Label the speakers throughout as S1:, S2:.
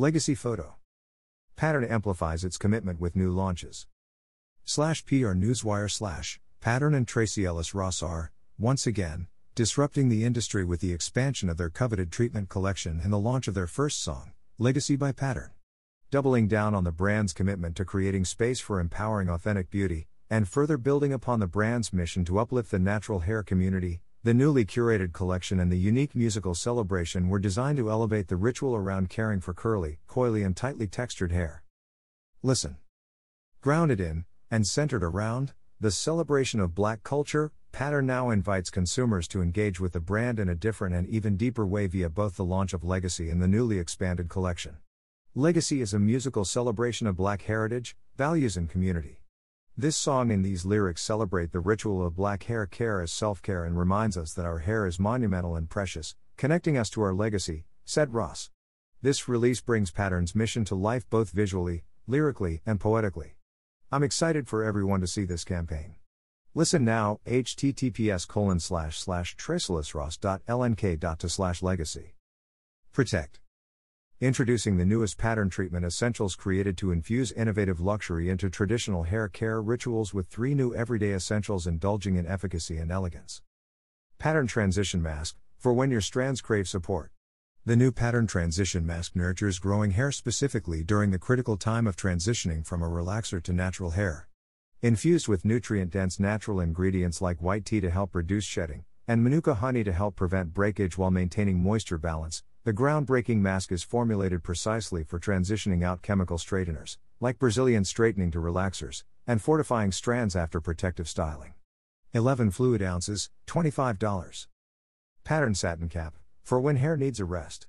S1: Legacy Photo. Pattern amplifies its commitment with new launches. Slash PR Newswire slash Pattern and Tracee Ellis Ross are, once again, disrupting the industry with the expansion of their coveted treatment collection and the launch of their first song, Legacy by Pattern. Doubling down on the brand's commitment to creating space for empowering authentic beauty, and further building upon the brand's mission to uplift the natural hair community, the newly curated collection and the unique musical celebration were designed to elevate the ritual around caring for curly, coily, and tightly textured hair. Listen. Grounded in, and centered around, the celebration of black culture, Pattern now invites consumers to engage with the brand in a different and even deeper way via both the launch of Legacy and the newly expanded collection. Legacy is a musical celebration of black heritage, values, and community. This song and these lyrics celebrate the ritual of black hair care as self care and reminds us that our hair is monumental and precious, connecting us to our legacy, said Ross. This release brings Pattern's mission to life both visually, lyrically, and poetically. I'm excited for everyone to see this campaign. Listen now, https colon slash slash legacy. Protect. Introducing the newest pattern treatment essentials created to infuse innovative luxury into traditional hair care rituals with three new everyday essentials indulging in efficacy and elegance. Pattern Transition Mask, for when your strands crave support. The new pattern transition mask nurtures growing hair specifically during the critical time of transitioning from a relaxer to natural hair. Infused with nutrient dense natural ingredients like white tea to help reduce shedding, and manuka honey to help prevent breakage while maintaining moisture balance, the groundbreaking mask is formulated precisely for transitioning out chemical straighteners, like Brazilian straightening to relaxers, and fortifying strands after protective styling. 11 fluid ounces, $25. Pattern satin cap, for when hair needs a rest.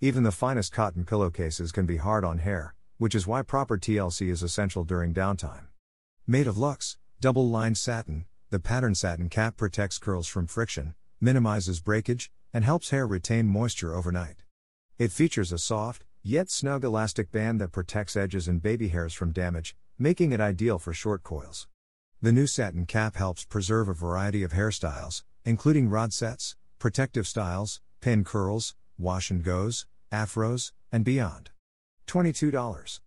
S1: Even the finest cotton pillowcases can be hard on hair, which is why proper TLC is essential during downtime. Made of luxe, double lined satin, the pattern satin cap protects curls from friction, minimizes breakage, and helps hair retain moisture overnight. It features a soft, yet snug elastic band that protects edges and baby hairs from damage, making it ideal for short coils. The new satin cap helps preserve a variety of hairstyles, including rod sets, protective styles, pin curls, wash and goes, afros, and beyond. $22.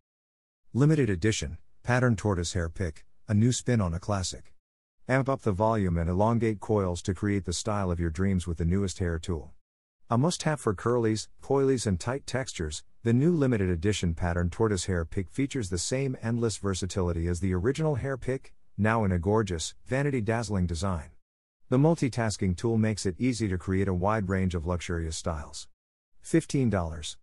S1: Limited edition, pattern tortoise hair pick, a new spin on a classic. Amp up the volume and elongate coils to create the style of your dreams with the newest hair tool. A must have for curlies, coilies, and tight textures, the new limited edition pattern tortoise hair pick features the same endless versatility as the original hair pick, now in a gorgeous, vanity dazzling design. The multitasking tool makes it easy to create a wide range of luxurious styles. $15.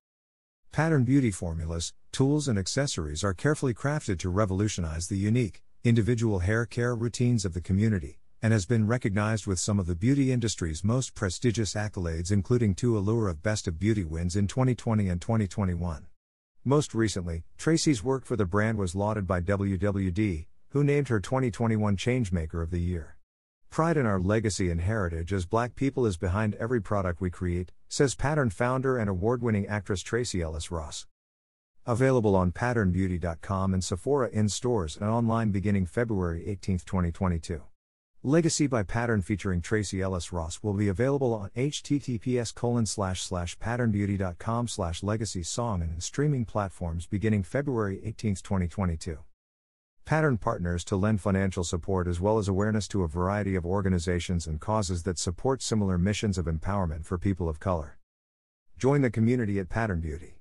S1: Pattern beauty formulas, tools, and accessories are carefully crafted to revolutionize the unique, individual hair care routines of the community, and has been recognized with some of the beauty industry's most prestigious accolades, including two Allure of Best of Beauty wins in 2020 and 2021. Most recently, Tracee's work for the brand was lauded by WWD, who named her 2021 Changemaker of the Year. Pride in our legacy and heritage as black people is behind every product we create, says Pattern founder and award winning actress Tracee Ellis Ross. Available on patternbeauty.com and Sephora in stores and online beginning February 18, 2022. Legacy by Pattern featuring Tracee Ellis Ross will be available on https colon slash slash patternbeauty.com slash legacy song and streaming platforms beginning February 18, 2022. Pattern partners to lend financial support as well as awareness to a variety of organizations and causes that support similar missions of empowerment for people of color. Join the community at Pattern Beauty.